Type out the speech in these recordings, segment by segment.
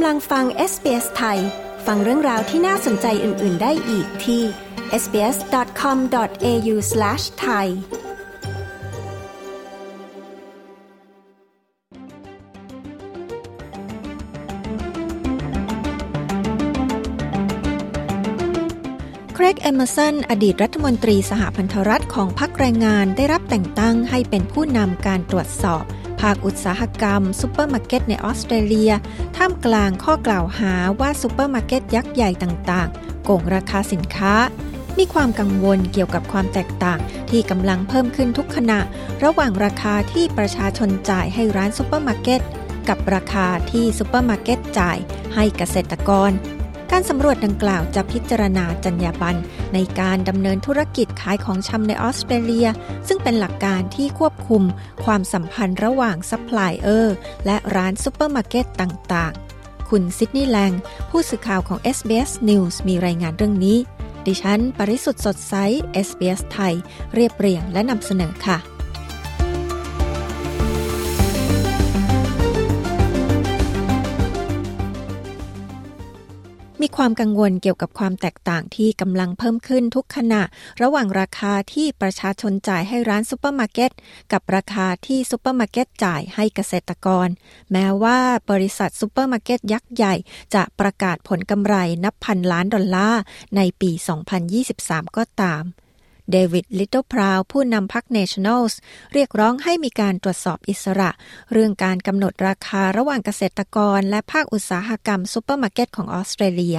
กำลังฟัง SBS ไทย ฟังเรื่องราวที่น่าสนใจอื่น ๆ ได้อีกที่ sbs.com.au/thai เครกเอมเมอร์สันอดีตรัฐมนตรีสหพันธรัฐของพรรคแรงงานได้รับแต่งตั้งให้เป็นผู้นำการตรวจสอบ ภาคอุตสาหกรรมซูเปอร์มาร์เก็ตในออสเตรเลีย ท่ามกลางข้อกล่าวหาว่าซูเปอร์มาร์เก็ตยักษ์ใหญ่ต่างๆ โกงราคาสินค้า มีความกังวลเกี่ยวกับความแตกต่างที่กำลังเพิ่มขึ้นทุกขณะ ระหว่างราคาที่ประชาชนจ่ายให้ร้านซูเปอร์มาร์เก็ตกับราคาที่ซูเปอร์มาร์เก็ตจ่ายให้เกษตรกร การสำรวจดังกล่าวจะพิจารณาจรรยาบรรณในการดำเนินธุรกิจขายของชำในออสเตรเลีย ซึ่งเป็นหลักการที่ควบคุมความสัมพันธ์ระหว่างซัพพลายเออร์และร้านซูเปอร์มาร์เก็ตต่างๆ คุณซิดนีย์แลงผู้สื่อข่าวของ SBS News มีรายงานเรื่องนี้ ดิฉัน ปริสุทธิ์สดใส SBS ไทย เรียบเรียงและนำเสนอค่ะ มีความกังวลเกี่ยวกับความแตกต่างที่กำลังเพิ่มขึ้นทุกขณะ ระหว่างราคาที่ประชาชนจ่ายให้ร้านซูเปอร์มาร์เก็ตกับราคาที่ซูเปอร์มาร์เก็ตจ่ายให้เกษตรกร แม้ว่าบริษัทซูเปอร์มาร์เก็ตยักษ์ใหญ่ จะประกาศผลกำไรนับพันล้านดอลลาร์ในปี 2023 ก็ตาม เดวิดลิตเติ้ลพราวผู้นำพรรคเนชั่นแนลส์เรียกร้องให้มีการตรวจสอบอิสระ เรื่องการกำหนดราคาระหว่างเกษตรกร และภาคอุตสาหกรรมซูเปอร์มาร์เก็ตของออสเตรเลีย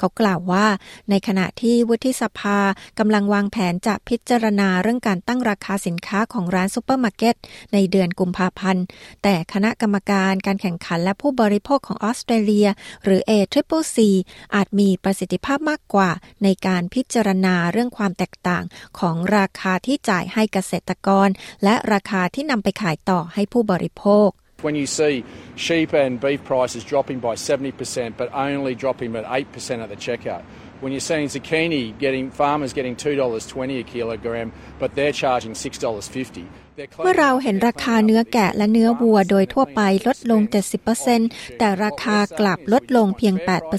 เขากล่าวว่า ในขณะที่วุฒิสภากำลังวางแผนจะพิจารณาเรื่องการตั้งราคาสินค้าของร้านซูเปอร์มาร์เก็ตในเดือนกุมภาพันธ์ แต่คณะกรรมการการแข่งขันและผู้บริโภคของออสเตรเลีย หรือ a t r i p c อาจมีประสิทธิภาพมากกว่า ในการพิจารณาเรื่องความแตกต่างของราคาที่จ่ายให้เกษตรกร และราคาที่นำไปขายต่อให้ผู้บริโภค When you see sheep and beef prices dropping by 70% but only dropping at 8% at the checkout, when you're seeing zucchini getting farmers getting $2.20 a kilogram but they're charging $6.50, เมื่อเราเห็นราคาเนื้อแกะและเนื้อวัวโดยทั่วไปลดลง 70%แต่ราคากลับลดลงเพียง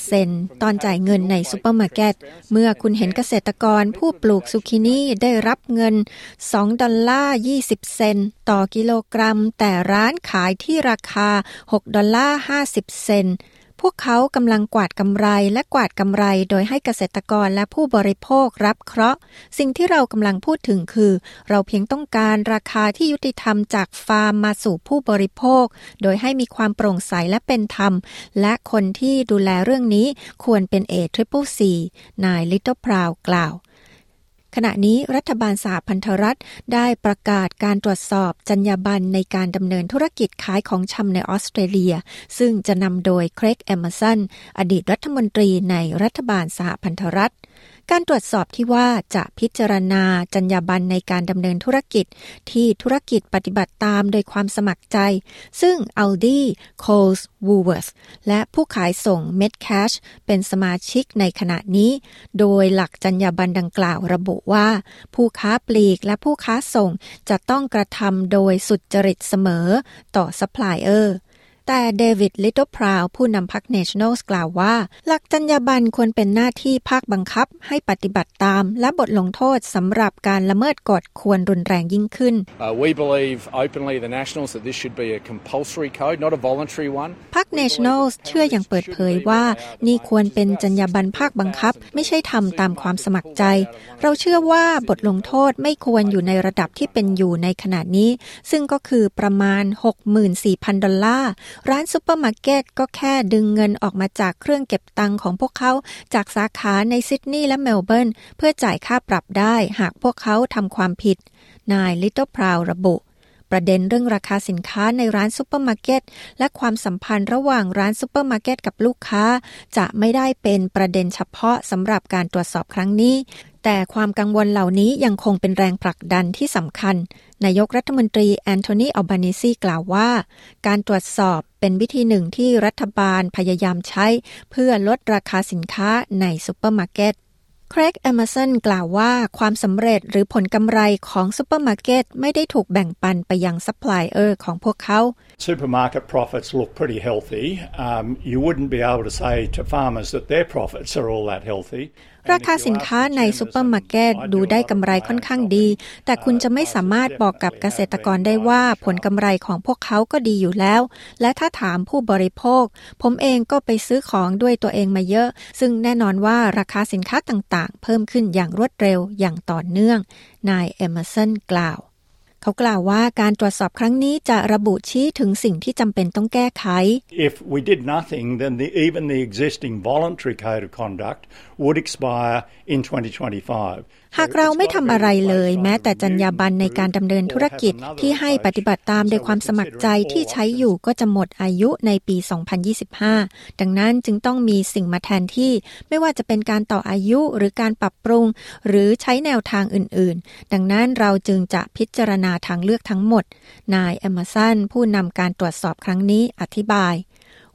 8%ตอนจ่ายเงินในซูเปอร์มาร์เก็ต เมื่อคุณเห็นเกษตรกรผู้ปลูกซูกินี่ได้รับเงิน 2 ดอลลาร์20 เซนต์ต่อกิโลกรัม แต่ร้านขายที่ราคา 6 ดอลลาร์50 เซนต์ พวกเขากำลังกวาดกำไรและกวาดกำไรโดยให้เกษตรกรและผู้บริโภครับเคราะห์ สิ่งที่เรากำลังพูดถึงคือ เราเพียงต้องการราคาที่ยุติธรรมจากฟาร์มมาสู่ผู้บริโภค โดยให้มีความโปร่งใสและเป็นธรรม และคนที่ดูแลเรื่องนี้ควรเป็น A triple C นายลิตเติ้ลพราวกล่าว ขณะนี้รัฐบาลสหพันธรัฐได้ประกาศการตรวจสอบจรรยาบรรณในการดำเนินธุรกิจขายของชำในออสเตรเลีย ซึ่งจะนำโดยเครกเอเมอร์สันอดีตรัฐมนตรีในรัฐบาลสหพันธรัฐ การตรวจสอบที่ว่าจะพิจารณาจรรยาบรรณในการดำเนินธุรกิจที่ธุรกิจปฏิบัติตามโดยความสมัครใจ ซึ่ง Aldi, Coles, Woolworths และผู้ขายส่ง Metcash เป็นสมาชิกในขณะนี้ โดยหลักจรรยาบรรณดังกล่าวระบุว่า ผู้ค้าปลีกและผู้ค้าส่งจะต้องกระทำโดยสุจริตเสมอต่อซัพพลายเออร์ แต่เดวิดลิตเติ้ลพราวผู้นำพรรคเนชั่นแนลกล่าวว่า หลักจรรยาบรรณควรเป็นหน้าที่ภาคบังคับให้ปฏิบัติตาม และบทลงโทษสำหรับการละเมิดกฎควรรุนแรงยิ่งขึ้น uh, we believe openly the Nationals that this should be a compulsory code not a voluntary one พรรคเนชั่นแนลเชื่ออย่างเปิดเผยว่า นี่ควรเป็นจรรยาบรรณภาคบังคับ ไม่ใช่ทำตามความสมัครใจ เราเชื่อว่าบทลงโทษไม่ควรอยู่ในระดับที่เป็นอยู่ในขณะนี้ ซึ่งก็คือประมาณ 64,000 ดอลลาร์ร้านซูเปอร์มาร์เก็ตก็แค่ดึงเงินออกมาจากเครื่องเก็บตังค์ของพวกเขาจากสาขาในซิดนีย์และเมลเบิร์นเพื่อจ่ายค่าปรับได้หากพวกเขาทำความผิด นายลิตเติ้ลพราวระบุ ประเด็นเรื่องราคาสินค้าในร้านซุปเปอร์มาร์เก็ตและความสัมพันธ์ระหว่างร้านซุปเปอร์มาร์เก็ตกับลูกค้า จะไม่ได้เป็นประเด็นเฉพาะสำหรับการตรวจสอบครั้งนี้ แต่ความกังวลเหล่านี้ยังคงเป็นแรงผลักดันที่สำคัญ นายกรัฐมนตรีแอนโทนีอัลบานิซีกล่าวว่า การตรวจสอบเป็นวิธีหนึ่งที่รัฐบาลพยายามใช้ เพื่อลดราคาสินค้าในซูเปอร์มาร์เก็ต เครกเอเมอร์สันกล่าวว่าความสำเร็จหรือผลกำไรของซูเปอร์มาร์เก็ตไม่ได้ถูกแบ่งปันไปยังซัพพลายเออร์ของพวกเขา Supermarket profits look pretty healthy. Um, you wouldn't be able to say to farmers that their profits are all that healthy. ราคาสินค้าในซูเปอร์มาร์เก็ตดูได้กำไรค่อนข้างดี แต่คุณจะไม่สามารถบอกกับเกษตรกรได้ว่าผลกำไรของพวกเขาก็ดีอยู่แล้ว และถ้าถามผู้บริโภค ผมเองก็ไปซื้อของด้วยตัวเองมาเยอะ ซึ่งแน่นอนว่าราคาสินค้าต่างๆ เพิ่มขึ้นอย่างรวดเร็วอย่างต่อเนื่อง นายเอเมอร์สันกล่าว เขากล่าวว่าการตรวจสอบครั้งนี้จะระบุชี้ถึงสิ่งที่จำเป็นต้องแก้ไข If we did nothing, then the, even the existing voluntary code of conduct would expire in 2025. หากเราไม่ทำอะไรเลย แม้แต่จรรยาบรรณในการดำเนินธุรกิจที่ให้ปฏิบัติตามโดยความสมัครใจที่ใช้อยู่ก็จะหมดอายุในปี 2025 ดังนั้นจึงต้องมีสิ่งมาแทนที่ไม่ว่าจะเป็นการต่ออายุหรือการปรับปรุง หรือใช้แนวทางอื่นๆ ดังนั้นเราจึงจะพิจารณาทางเลือกทั้งหมด นายเอมสันผู้นำการตรวจสอบครั้งนี้อธิบาย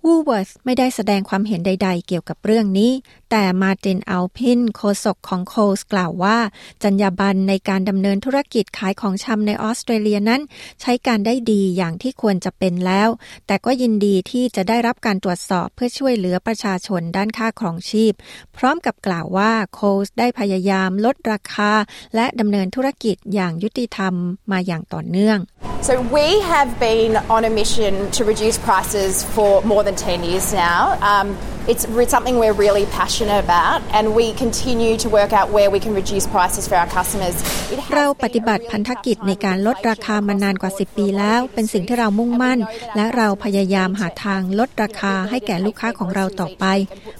วูเวิร์ธไม่ได้แสดงความเห็นใด ๆ เกี่ยวกับเรื่องนี้ แต่มาตินอัลพินโฆษกของโคสกล่าวว่า จรรยาบรรณในการดำเนินธุรกิจขายของชำในออสเตรเลียนั้น ใช้การได้ดีอย่างที่ควรจะเป็นแล้ว แต่ก็ยินดีที่จะได้รับการตรวจสอบเพื่อช่วยเหลือประชาชนด้านค่าครองชีพ พร้อมกับกล่าวว่าโคสได้พยายามลดราคา และดำเนินธุรกิจอย่างยุติธรรมมาอย่างต่อเนื่อง So we have been on a mission to reduce prices for more than 10 years now. Um, it's something we're really passionate about, and we continue to work out where we can reduce prices for our customers. เราปฏิบัติพันธกิจในการลดราคามานานกว่า 10 ปีแล้ว เป็นสิ่งที่เรามุ่งมั่น และเราพยายามหาทางลดราคาให้แก่ลูกค้าของเราต่อไป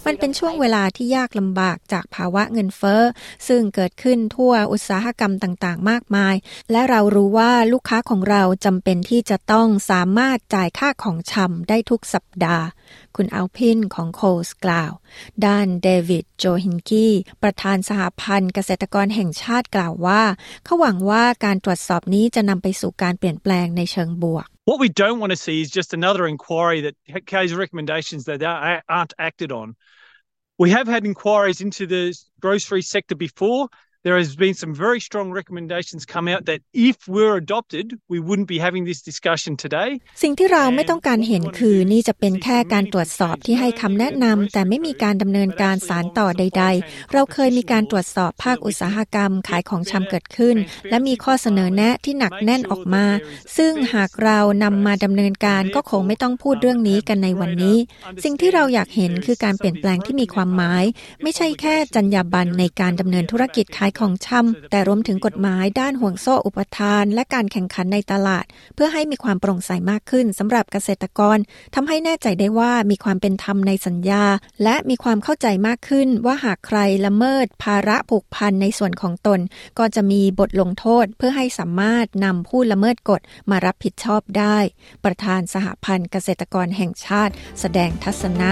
มันเป็นช่วงเวลาที่ยากลำบากจากภาวะเงินเฟ้อ ซึ่งเกิดขึ้นทั่วอุตสาหกรรมต่างๆ มากมาย และเรารู้ว่าลูกค้าของเราจำเป็นที่จะต้องสามารถจ่ายค่าของชำได้ทุกสัปดาห์ คุณอัลพินของโคลสกล่าว ด้านเดวิดโจฮินกี้ ประธานสหพันธ์เกษตรกรแห่งชาติกล่าวว่า เขาหวังว่าการตรวจสอบนี้จะนำไปสู่การเปลี่ยนแปลงในเชิงบวก What we don't want to see is just another inquiry that carries recommendations that aren't acted on. We have had inquiries into the grocery sector before. There has been some very strong recommendations come out that if we're adopted we wouldn't be having this discussion today สิ่งที่เราไม่ต้องการเห็นคือนี่จะเป็นแค่การตรวจสอบที่ให้คำแนะนำแต่ไม่มีการดำเนินการสารต่อใด ๆ เราเคยมีการตรวจสอบภาคอุตสาหกรรมขายของชำเกิดขึ้น และมีข้อเสนอแนะที่หนักแน่นออกมา ซึ่งหากเรานำมาดำเนินการก็คงไม่ต้องพูดเรื่องนี้กันในวันนี้ สิ่งที่เราอยากเห็นคือการเปลี่ยนแปลงที่มีความหมาย ไม่ใช่แค่จรรยาบรรณในการดำเนินธุรกิจขายของชำแต่รวมถึงกฎหมายด้านห่วงโซ่อุปทาน และการแข่งขันในตลาด เพื่อให้มีความโปร่งใสมากขึ้นสำหรับเกษตรกรทำให้แน่ใจได้ว่ามีความเป็นธรรมในสัญญา และมีความเข้าใจมากขึ้นว่าหากใครละเมิด ภาระผูกพันในส่วนของตน ก็จะมีบทลงโทษเพื่อให้สามารถนำผู้ละเมิดกฎมารับผิดชอบได้ ประธานสหพันธ์เกษตรกรแห่งชาติ แสดงทัศนะ